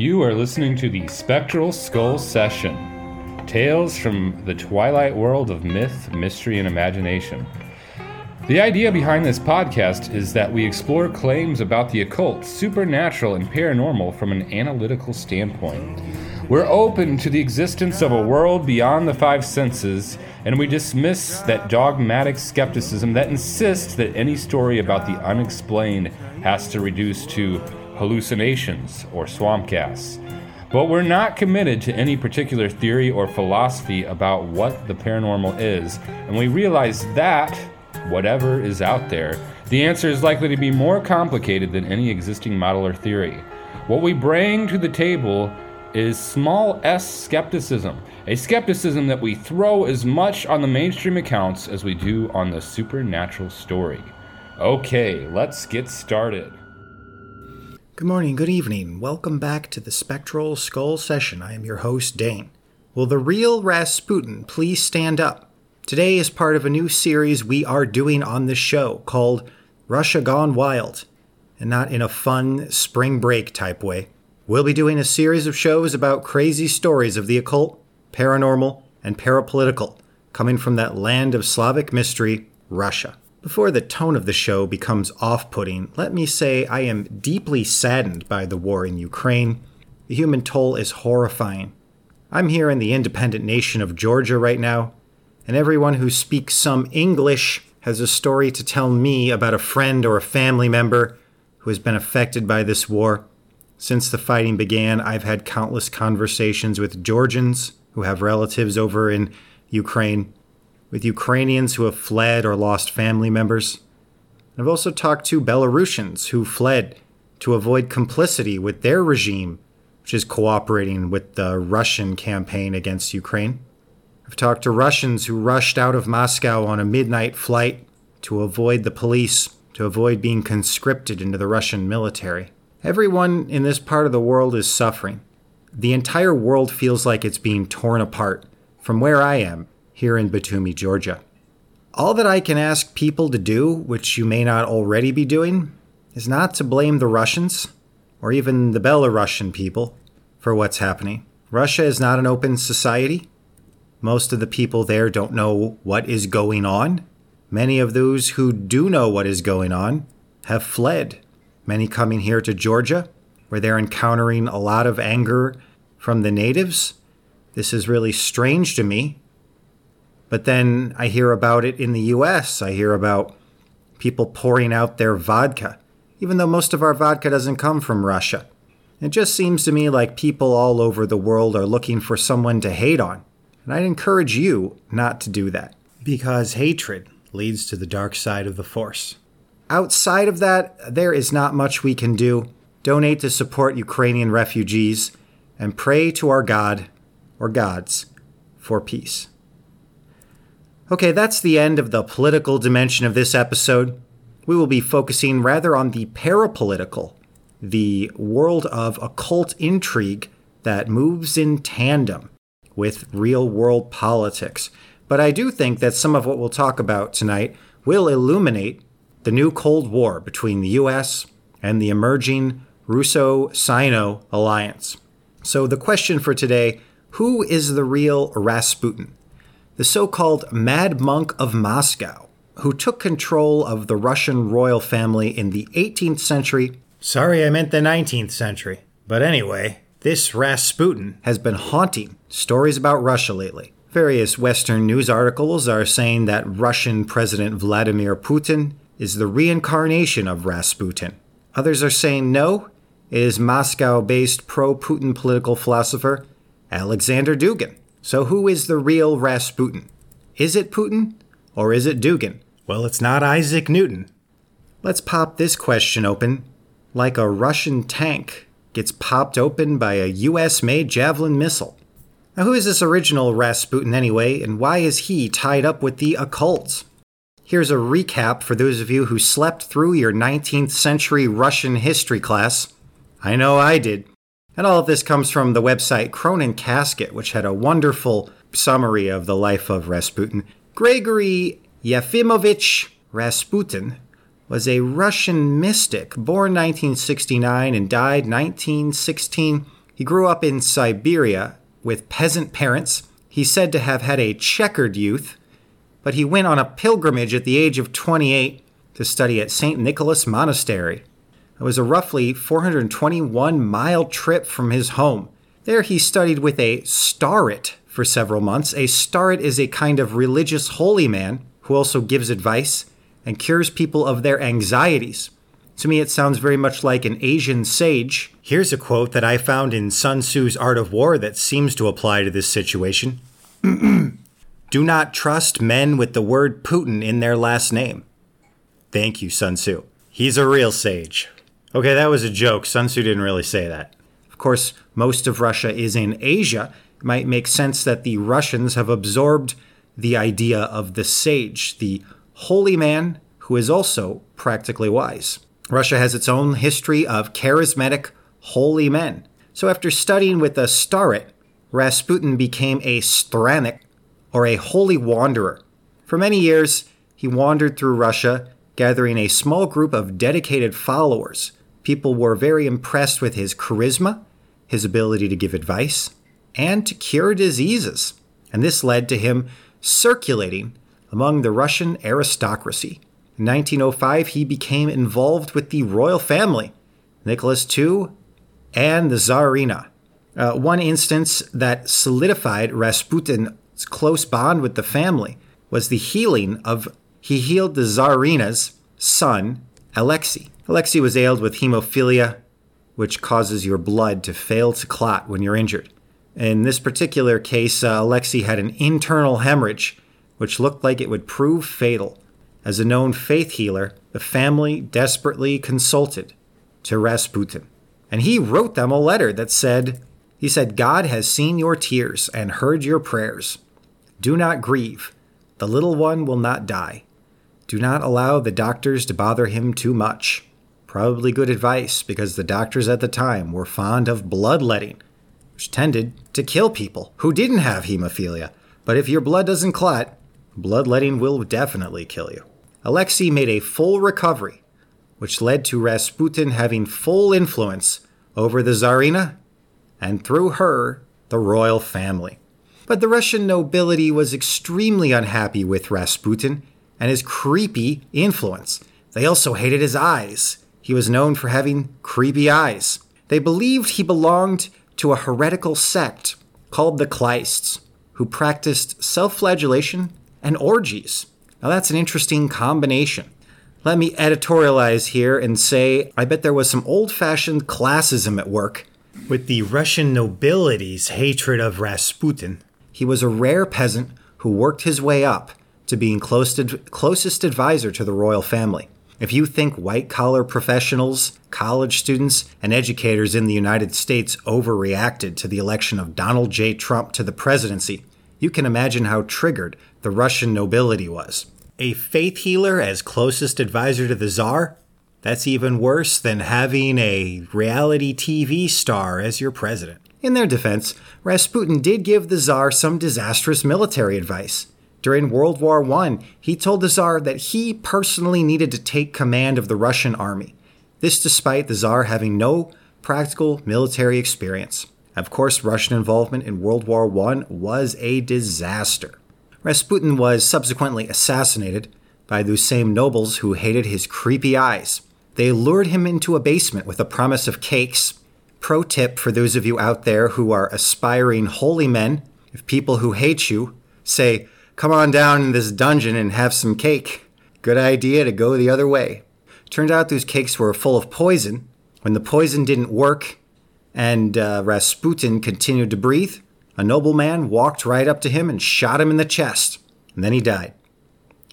You are listening to the Spectral Skull Session Tales from the Twilight World of Myth, Mystery, and Imagination. The idea behind this podcast is that we explore claims about the occult, supernatural, and paranormal from an analytical standpoint. We're open to the existence of a world beyond the five senses, and we dismiss that dogmatic skepticism that insists that any story about the unexplained has to reduce to hallucinations, or swamp gas. But we're not committed to any particular theory or philosophy about what the paranormal is, and we realize that, whatever is out there, the answer is likely to be more complicated than any existing model or theory. What we bring to the table is small s skepticism, a skepticism that we throw as much on the mainstream accounts as we do on the supernatural story. Okay, let's get started. Good morning, good evening. Welcome back to the Spectral Skull Session. I am your host, Dane. Will the real Rasputin please stand up? Today is part of a new series we are doing on the show called Russia Gone Wild, and not in a fun spring break type way. We'll be doing a series of shows about crazy stories of the occult, paranormal, and parapolitical coming from that land of Slavic mystery, Russia. Before the tone of the show becomes off putting, let me say I am deeply saddened by the war in Ukraine. The human toll is horrifying. I'm here in the independent nation of Georgia right now, and everyone who speaks some English has a story to tell me about a friend or a family member who has been affected by this war. Since the fighting began, I've had countless conversations with Georgians who have relatives over in Ukraine with Ukrainians who have fled or lost family members. I've also talked to Belarusians who fled to avoid complicity with their regime, which is cooperating with the Russian campaign against Ukraine. I've talked to Russians who rushed out of Moscow on a midnight flight to avoid the police, to avoid being conscripted into the Russian military. Everyone in this part of the world is suffering. The entire world feels like it's being torn apart. From where I am, here in Batumi, Georgia. All that I can ask people to do, which you may not already be doing, is not to blame the Russians, or even the Belarusian people, for what's happening. Russia is not an open society. Most of the people there don't know what is going on. Many of those who do know what is going on have fled. Many coming here to Georgia, where they're encountering a lot of anger from the natives. This is really strange to me but then I hear about it in the US. I hear about people pouring out their vodka, even though most of our vodka doesn't come from Russia. It just seems to me like people all over the world are looking for someone to hate on. And I'd encourage you not to do that, because hatred leads to the dark side of the force. Outside of that, there is not much we can do. Donate to support Ukrainian refugees and pray to our God or gods for peace. Okay, that's the end of the political dimension of this episode. We will be focusing rather on the parapolitical, the world of occult intrigue that moves in tandem with real world politics. But I do think that some of what we'll talk about tonight will illuminate the new Cold War between the US and the emerging Russo Sino alliance. So, the question for today who is the real Rasputin? The so called Mad Monk of Moscow, who took control of the Russian royal family in the 18th century. Sorry, I meant the 19th century. But anyway, this Rasputin has been haunting stories about Russia lately. Various Western news articles are saying that Russian President Vladimir Putin is the reincarnation of Rasputin. Others are saying no, it is Moscow based pro Putin political philosopher Alexander Dugin. So, who is the real Rasputin? Is it Putin or is it Dugin? Well, it's not Isaac Newton. Let's pop this question open. Like a Russian tank gets popped open by a US made Javelin missile. Now, who is this original Rasputin anyway, and why is he tied up with the occult? Here's a recap for those of you who slept through your 19th century Russian history class. I know I did. And all of this comes from the website Cronin Casket, which had a wonderful summary of the life of Rasputin. Gregory Yefimovich Rasputin was a Russian mystic born 1969 and died 1916. He grew up in Siberia with peasant parents. He's said to have had a checkered youth, but he went on a pilgrimage at the age of 28 to study at St. Nicholas Monastery. It was a roughly 421 mile trip from his home. There he studied with a starets for several months. A starets is a kind of religious holy man who also gives advice and cures people of their anxieties. To me, it sounds very much like an Asian sage. Here's a quote that I found in Sun Tzu's Art of War that seems to apply to this situation. Do not trust men with the word Putin in their last name. Thank you, Sun Tzu. He's a real sage. Okay, that was a joke. Sun Tzu didn't really say that. Of course, most of Russia is in Asia. It might make sense that the Russians have absorbed the idea of the sage, the holy man who is also practically wise. Russia has its own history of charismatic holy men. So after studying with a starets, Rasputin became a strannik, or a holy wanderer. For many years, he wandered through Russia, gathering a small group of dedicated followers People were very impressed with his charisma, his ability to give advice, and to cure diseases. And this led to him circulating among the Russian aristocracy. In 1905, he became involved with the royal family, Nicholas II and the Tsarina. Uh, one instance that solidified Rasputin's close bond with the family was the healing of, he healed the Tsarina's son, Alexei. Alexei was ailed with hemophilia, which causes your blood to fail to clot when you're injured. In this particular case, uh, Alexei had an internal hemorrhage, which looked like it would prove fatal. As a known faith healer, the family desperately consulted to Rasputin. And he wrote them a letter that said, He said, God has seen your tears and heard your prayers. Do not grieve. The little one will not die. Do not allow the doctors to bother him too much. Probably good advice because the doctors at the time were fond of bloodletting, which tended to kill people who didn't have hemophilia. But if your blood doesn't clot, bloodletting will definitely kill you. Alexei made a full recovery, which led to Rasputin having full influence over the Tsarina and through her, the royal family. But the Russian nobility was extremely unhappy with Rasputin and his creepy influence. They also hated his eyes he was known for having creepy eyes. They believed he belonged to a heretical sect called the Khlysts, who practiced self flagellation and orgies. Now, that's an interesting combination. Let me editorialize here and say I bet there was some old fashioned classism at work with the Russian nobility's hatred of Rasputin. He was a rare peasant who worked his way up to being closest advisor to the royal family. If you think white collar professionals, college students, and educators in the United States overreacted to the election of Donald J. Trump to the presidency, you can imagine how triggered the Russian nobility was. A faith healer as closest advisor to the czar? That's even worse than having a reality TV star as your president. In their defense, Rasputin did give the czar some disastrous military advice. During World War I, he told the Tsar that he personally needed to take command of the Russian army. This despite the Tsar having no practical military experience. Of course, Russian involvement in World War I was a disaster. Rasputin was subsequently assassinated by those same nobles who hated his creepy eyes. They lured him into a basement with a promise of cakes. Pro tip for those of you out there who are aspiring holy men if people who hate you say, Come on down in this dungeon and have some cake. Good idea to go the other way. Turned out those cakes were full of poison. When the poison didn't work and uh, Rasputin continued to breathe, a nobleman walked right up to him and shot him in the chest. And then he died.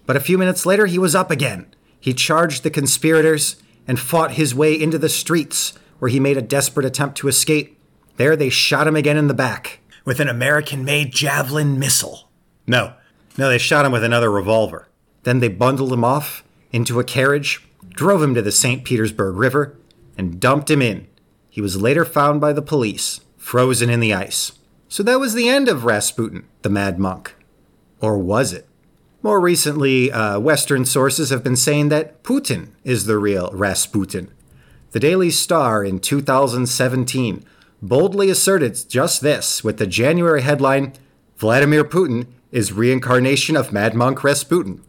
But a few minutes later, he was up again. He charged the conspirators and fought his way into the streets, where he made a desperate attempt to escape. There, they shot him again in the back with an American made javelin missile. No, no, they shot him with another revolver. Then they bundled him off into a carriage, drove him to the St. Petersburg River, and dumped him in. He was later found by the police, frozen in the ice. So that was the end of Rasputin, the mad monk. Or was it? More recently, uh, Western sources have been saying that Putin is the real Rasputin. The Daily Star in 2017 boldly asserted just this with the January headline Vladimir Putin is reincarnation of Mad Monk Rasputin.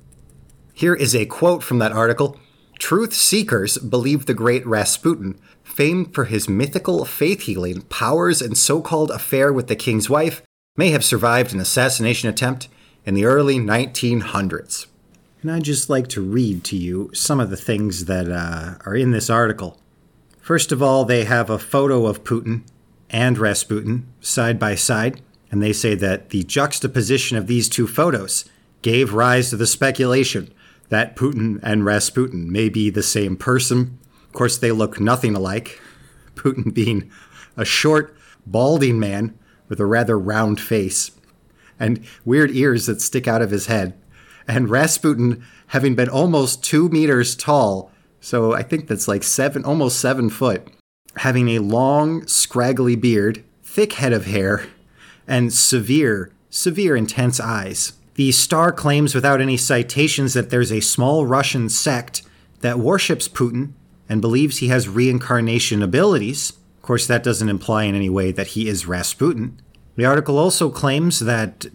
Here is a quote from that article Truth seekers believe the great Rasputin, famed for his mythical faith healing powers and so called affair with the king's wife, may have survived an assassination attempt in the early 1900s. And I'd just like to read to you some of the things that uh, are in this article. First of all, they have a photo of Putin and Rasputin side by side, and they say that the juxtaposition of these two photos gave rise to the speculation that Putin and Rasputin may be the same person. Of course, they look nothing alike, Putin being a short, balding man with a rather round face and weird ears that stick out of his head, and Rasputin having been almost two meters tall, so I think that's like seven, almost seven foot, having a long, scraggly beard, thick head of hair, and severe, severe, intense eyes. The Star claims without any citations that there's a small Russian sect that worships Putin and believes he has reincarnation abilities. Of course, that doesn't imply in any way that he is Rasputin. The article also claims that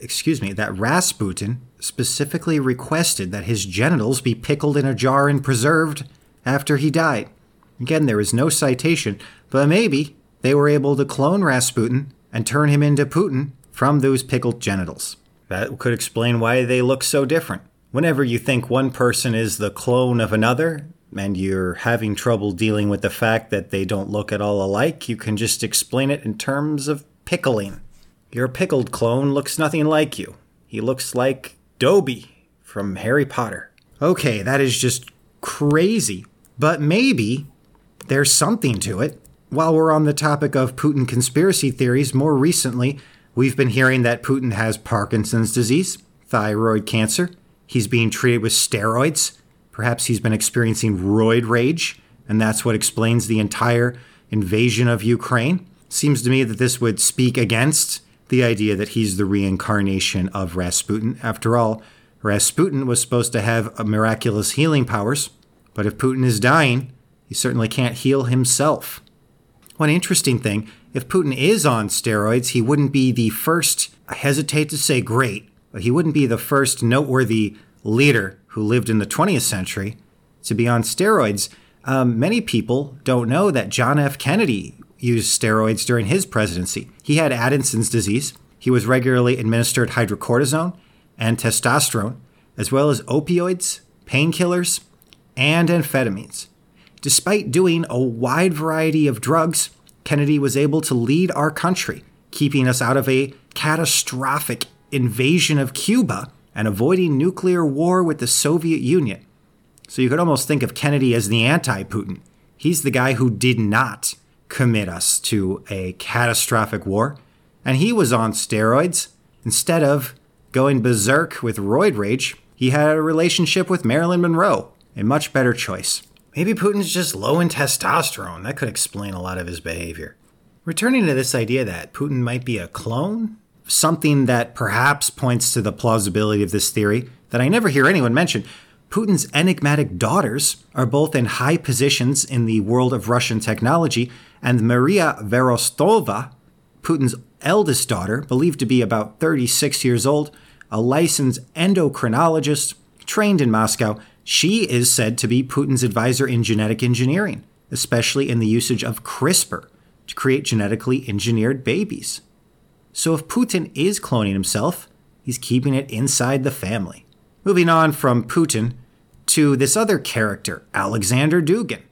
excuse me, that Rasputin specifically requested that his genitals be pickled in a jar and preserved after he died. Again, there is no citation, but maybe they were able to clone Rasputin and turn him into Putin from those pickled genitals. That could explain why they look so different. Whenever you think one person is the clone of another, and you're having trouble dealing with the fact that they don't look at all alike, you can just explain it in terms of pickling. Your pickled clone looks nothing like you. He looks like Dobby from Harry Potter. Okay, that is just crazy, but maybe there's something to it. While we're on the topic of Putin conspiracy theories, more recently, We've been hearing that Putin has Parkinson's disease, thyroid cancer. He's being treated with steroids. Perhaps he's been experiencing roid rage, and that's what explains the entire invasion of Ukraine. Seems to me that this would speak against the idea that he's the reincarnation of Rasputin. After all, Rasputin was supposed to have miraculous healing powers, but if Putin is dying, he certainly can't heal himself. One interesting thing if Putin is on steroids, he wouldn't be the first, I hesitate to say great, but he wouldn't be the first noteworthy leader who lived in the 20th century to be on steroids. Um, many people don't know that John F. Kennedy used steroids during his presidency. He had Addison's disease. He was regularly administered hydrocortisone and testosterone, as well as opioids, painkillers, and amphetamines. Despite doing a wide variety of drugs, Kennedy was able to lead our country, keeping us out of a catastrophic invasion of Cuba and avoiding nuclear war with the Soviet Union. So you could almost think of Kennedy as the anti Putin. He's the guy who did not commit us to a catastrophic war, and he was on steroids. Instead of going berserk with roid rage, he had a relationship with Marilyn Monroe, a much better choice. Maybe Putin's just low in testosterone. That could explain a lot of his behavior. Returning to this idea that Putin might be a clone, something that perhaps points to the plausibility of this theory that I never hear anyone mention. Putin's enigmatic daughters are both in high positions in the world of Russian technology, and Maria Vorontsova, Putin's eldest daughter, believed to be about 36 years old, a licensed endocrinologist trained in Moscow, she is said to be Putin's advisor in genetic engineering, especially in the usage of CRISPR to create genetically engineered babies. So if Putin is cloning himself, he's keeping it inside the family. Moving on from Putin to this other character, Alexander Dugin.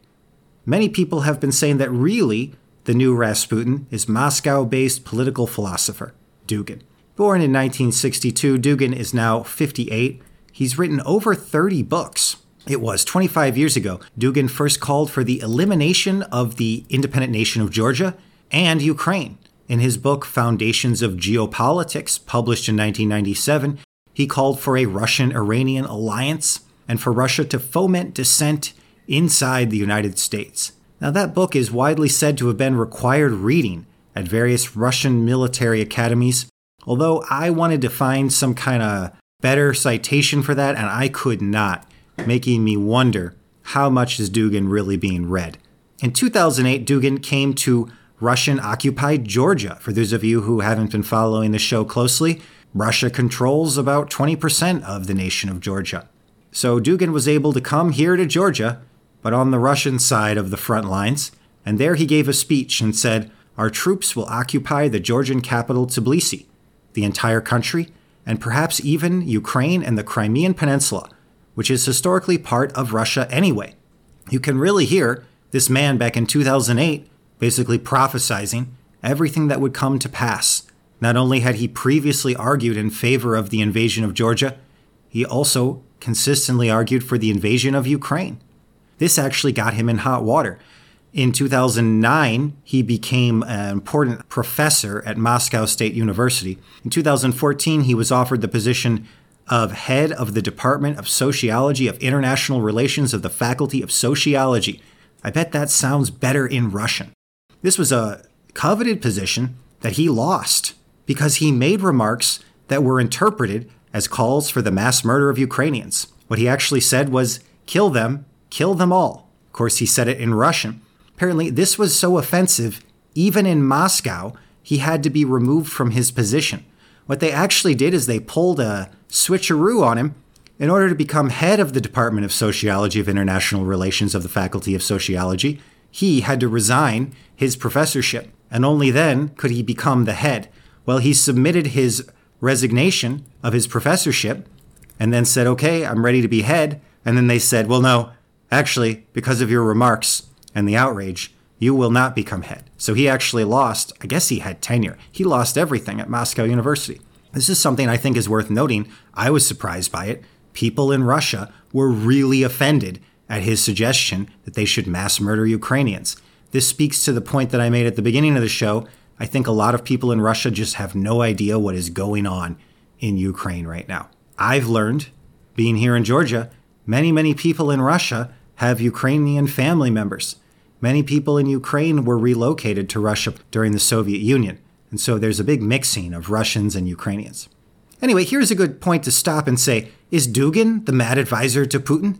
Many people have been saying that really the new Rasputin is Moscow based political philosopher, Dugin. Born in 1962, Dugin is now 58 He's written over 30 books. It was 25 years ago. Dugin first called for the elimination of the independent nation of Georgia and Ukraine. In his book Foundations of Geopolitics, published in 1997, he called for a Russian Iranian alliance and for Russia to foment dissent inside the United States. Now, that book is widely said to have been required reading at various Russian military academies, although I wanted to find some kind of better citation for that, and I could not, making me wonder how much is Dugin really being read. In 2008, Dugin came to Russian occupied Georgia. For those of you who haven't been following the show closely, Russia controls about 20% of the nation of Georgia. So Dugin was able to come here to Georgia, but on the Russian side of the front lines, and there he gave a speech and said, Our troops will occupy the Georgian capital Tbilisi, the entire country, and perhaps even Ukraine and the Crimean Peninsula, which is historically part of Russia anyway. You can really hear this man back in 2008 basically prophesizing everything that would come to pass. Not only had he previously argued in favor of the invasion of Georgia, he also consistently argued for the invasion of Ukraine. This actually got him in hot water. In 2009, he became an important professor at Moscow State University. In 2014, he was offered the position of head of the Department of Sociology of International Relations of the Faculty of Sociology. I bet that sounds better in Russian. This was a coveted position that he lost because he made remarks that were interpreted as calls for the mass murder of Ukrainians. What he actually said was, kill them, kill them all. Of course, he said it in Russian. Apparently, this was so offensive, even in Moscow, he had to be removed from his position. What they actually did is they pulled a switcheroo on him in order to become head of the Department of Sociology of International Relations of the Faculty of Sociology. He had to resign his professorship, and only then could he become the head. Well, he submitted his resignation of his professorship and then said, Okay, I'm ready to be head. And then they said, Well, no, actually, because of your remarks and the outrage, you will not become head. So he actually lost, I guess he had tenure. He lost everything at Moscow University. This is something I think is worth noting. I was surprised by it. People in Russia were really offended at his suggestion that they should mass murder Ukrainians. This speaks to the point that I made at the beginning of the show. I think a lot of people in Russia just have no idea what is going on in Ukraine right now. I've learned, being here in Georgia, many, many people in Russia have Ukrainian family members. Many people in Ukraine were relocated to Russia during the Soviet Union, and so there's a big mixing of Russians and Ukrainians. Anyway, here's a good point to stop and say Is Dugin the mad advisor to Putin?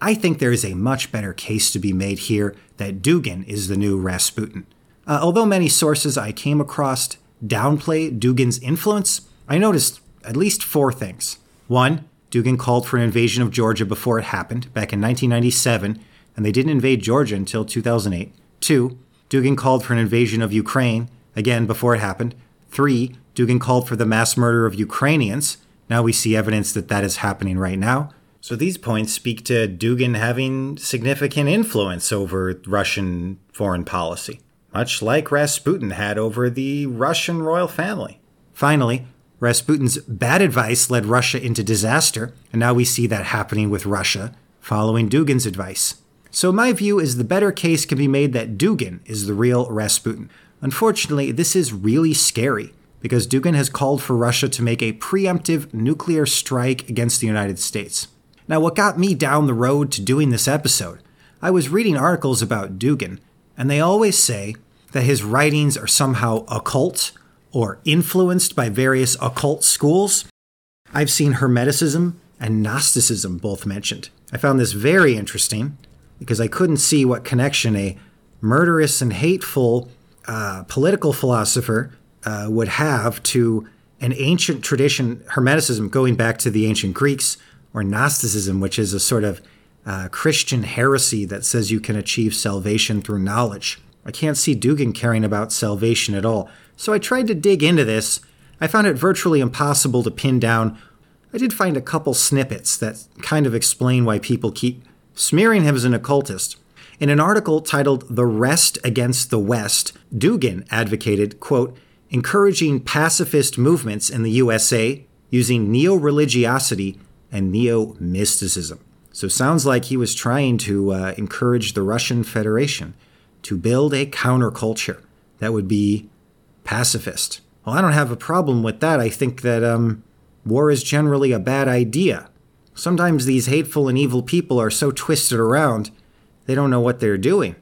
I think there is a much better case to be made here that Dugin is the new Rasputin. Uh, although many sources I came across downplay Dugin's influence, I noticed at least four things. One, Dugin called for an invasion of Georgia before it happened, back in 1997, and they didn't invade Georgia until 2008. Two, Dugin called for an invasion of Ukraine, again before it happened. Three, Dugin called for the mass murder of Ukrainians. Now we see evidence that that is happening right now. So these points speak to Dugin having significant influence over Russian foreign policy, much like Rasputin had over the Russian royal family. Finally, Rasputin's bad advice led Russia into disaster, and now we see that happening with Russia following Dugin's advice. So, my view is the better case can be made that Dugin is the real Rasputin. Unfortunately, this is really scary because Dugin has called for Russia to make a preemptive nuclear strike against the United States. Now, what got me down the road to doing this episode, I was reading articles about Dugin, and they always say that his writings are somehow occult or influenced by various occult schools. I've seen Hermeticism and Gnosticism both mentioned. I found this very interesting because I couldn't see what connection a murderous and hateful uh, political philosopher uh, would have to an ancient tradition, Hermeticism, going back to the ancient Greeks, or Gnosticism, which is a sort of uh, Christian heresy that says you can achieve salvation through knowledge. I can't see Dugin caring about salvation at all. So I tried to dig into this. I found it virtually impossible to pin down. I did find a couple snippets that kind of explain why people keep smearing him as an occultist. In an article titled The Rest Against the West, Dugin advocated, quote, encouraging pacifist movements in the USA using neo religiosity and neo mysticism. So sounds like he was trying to uh, encourage the Russian Federation to build a counterculture that would be pacifist. Well, I don't have a problem with that. I think that um, war is generally a bad idea. Sometimes these hateful and evil people are so twisted around, they don't know what they're doing.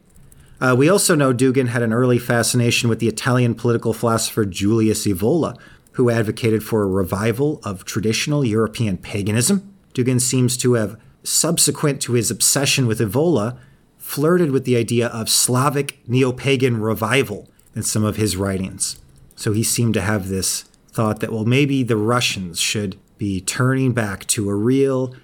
Uh, we also know Dugin had an early fascination with the Italian political philosopher Julius Evola, who advocated for a revival of traditional European paganism. Dugin seems to have, subsequent to his obsession with Evola, flirted with the idea of Slavic neo pagan revival in some of his writings. So he seemed to have this thought that, well, maybe the Russians should be turning back to a real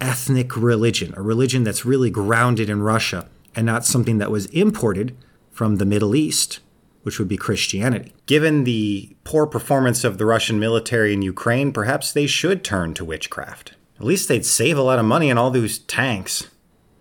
ethnic religion, a religion that's really grounded in Russia and not something that was imported from the Middle East, which would be Christianity. Given the poor performance of the Russian military in Ukraine, perhaps they should turn to witchcraft. At least they'd save a lot of money on all those tanks.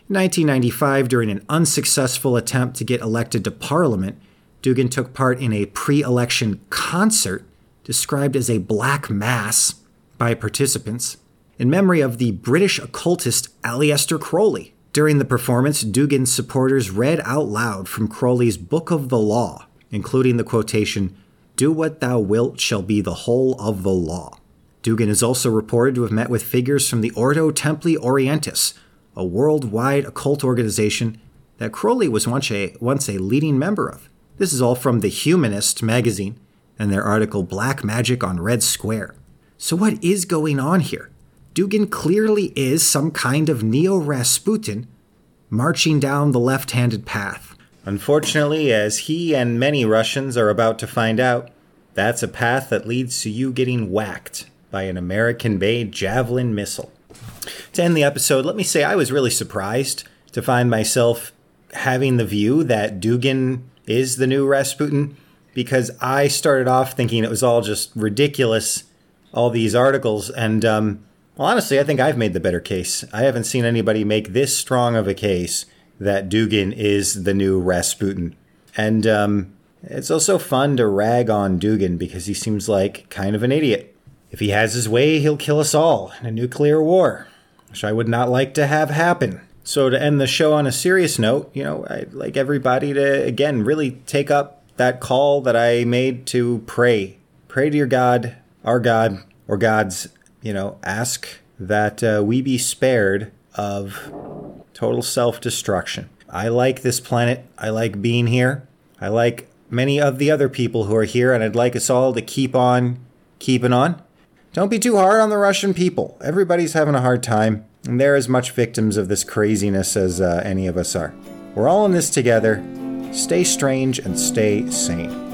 In 1995, during an unsuccessful attempt to get elected to parliament, Dugin took part in a pre election concert described as a black mass by participants in memory of the British occultist Aleister Crowley. During the performance, Dugin's supporters read out loud from Crowley's Book of the Law, including the quotation, Do what thou wilt shall be the whole of the law. Dugan is also reported to have met with figures from the Ordo Templi Orientis, a worldwide occult organization that Crowley was once a, once a leading member of. This is all from The Humanist magazine and their article Black Magic on Red Square. So, what is going on here? Dugin clearly is some kind of neo Rasputin marching down the left handed path. Unfortunately, as he and many Russians are about to find out, that's a path that leads to you getting whacked by an American made Javelin missile. To end the episode, let me say I was really surprised to find myself having the view that Dugin is the new Rasputin because I started off thinking it was all just ridiculous, all these articles. And um, well, honestly, I think I've made the better case. I haven't seen anybody make this strong of a case that Dugin is the new Rasputin. And um, it's also fun to rag on Dugin because he seems like kind of an idiot. If he has his way, he'll kill us all in a nuclear war, which I would not like to have happen. So, to end the show on a serious note, you know, I'd like everybody to, again, really take up that call that I made to pray. Pray to your God, our God, or God's, you know, ask that uh, we be spared of total self destruction. I like this planet. I like being here. I like many of the other people who are here, and I'd like us all to keep on keeping on. Don't be too hard on the Russian people. Everybody's having a hard time, and they're as much victims of this craziness as uh, any of us are. We're all in this together. Stay strange and stay sane.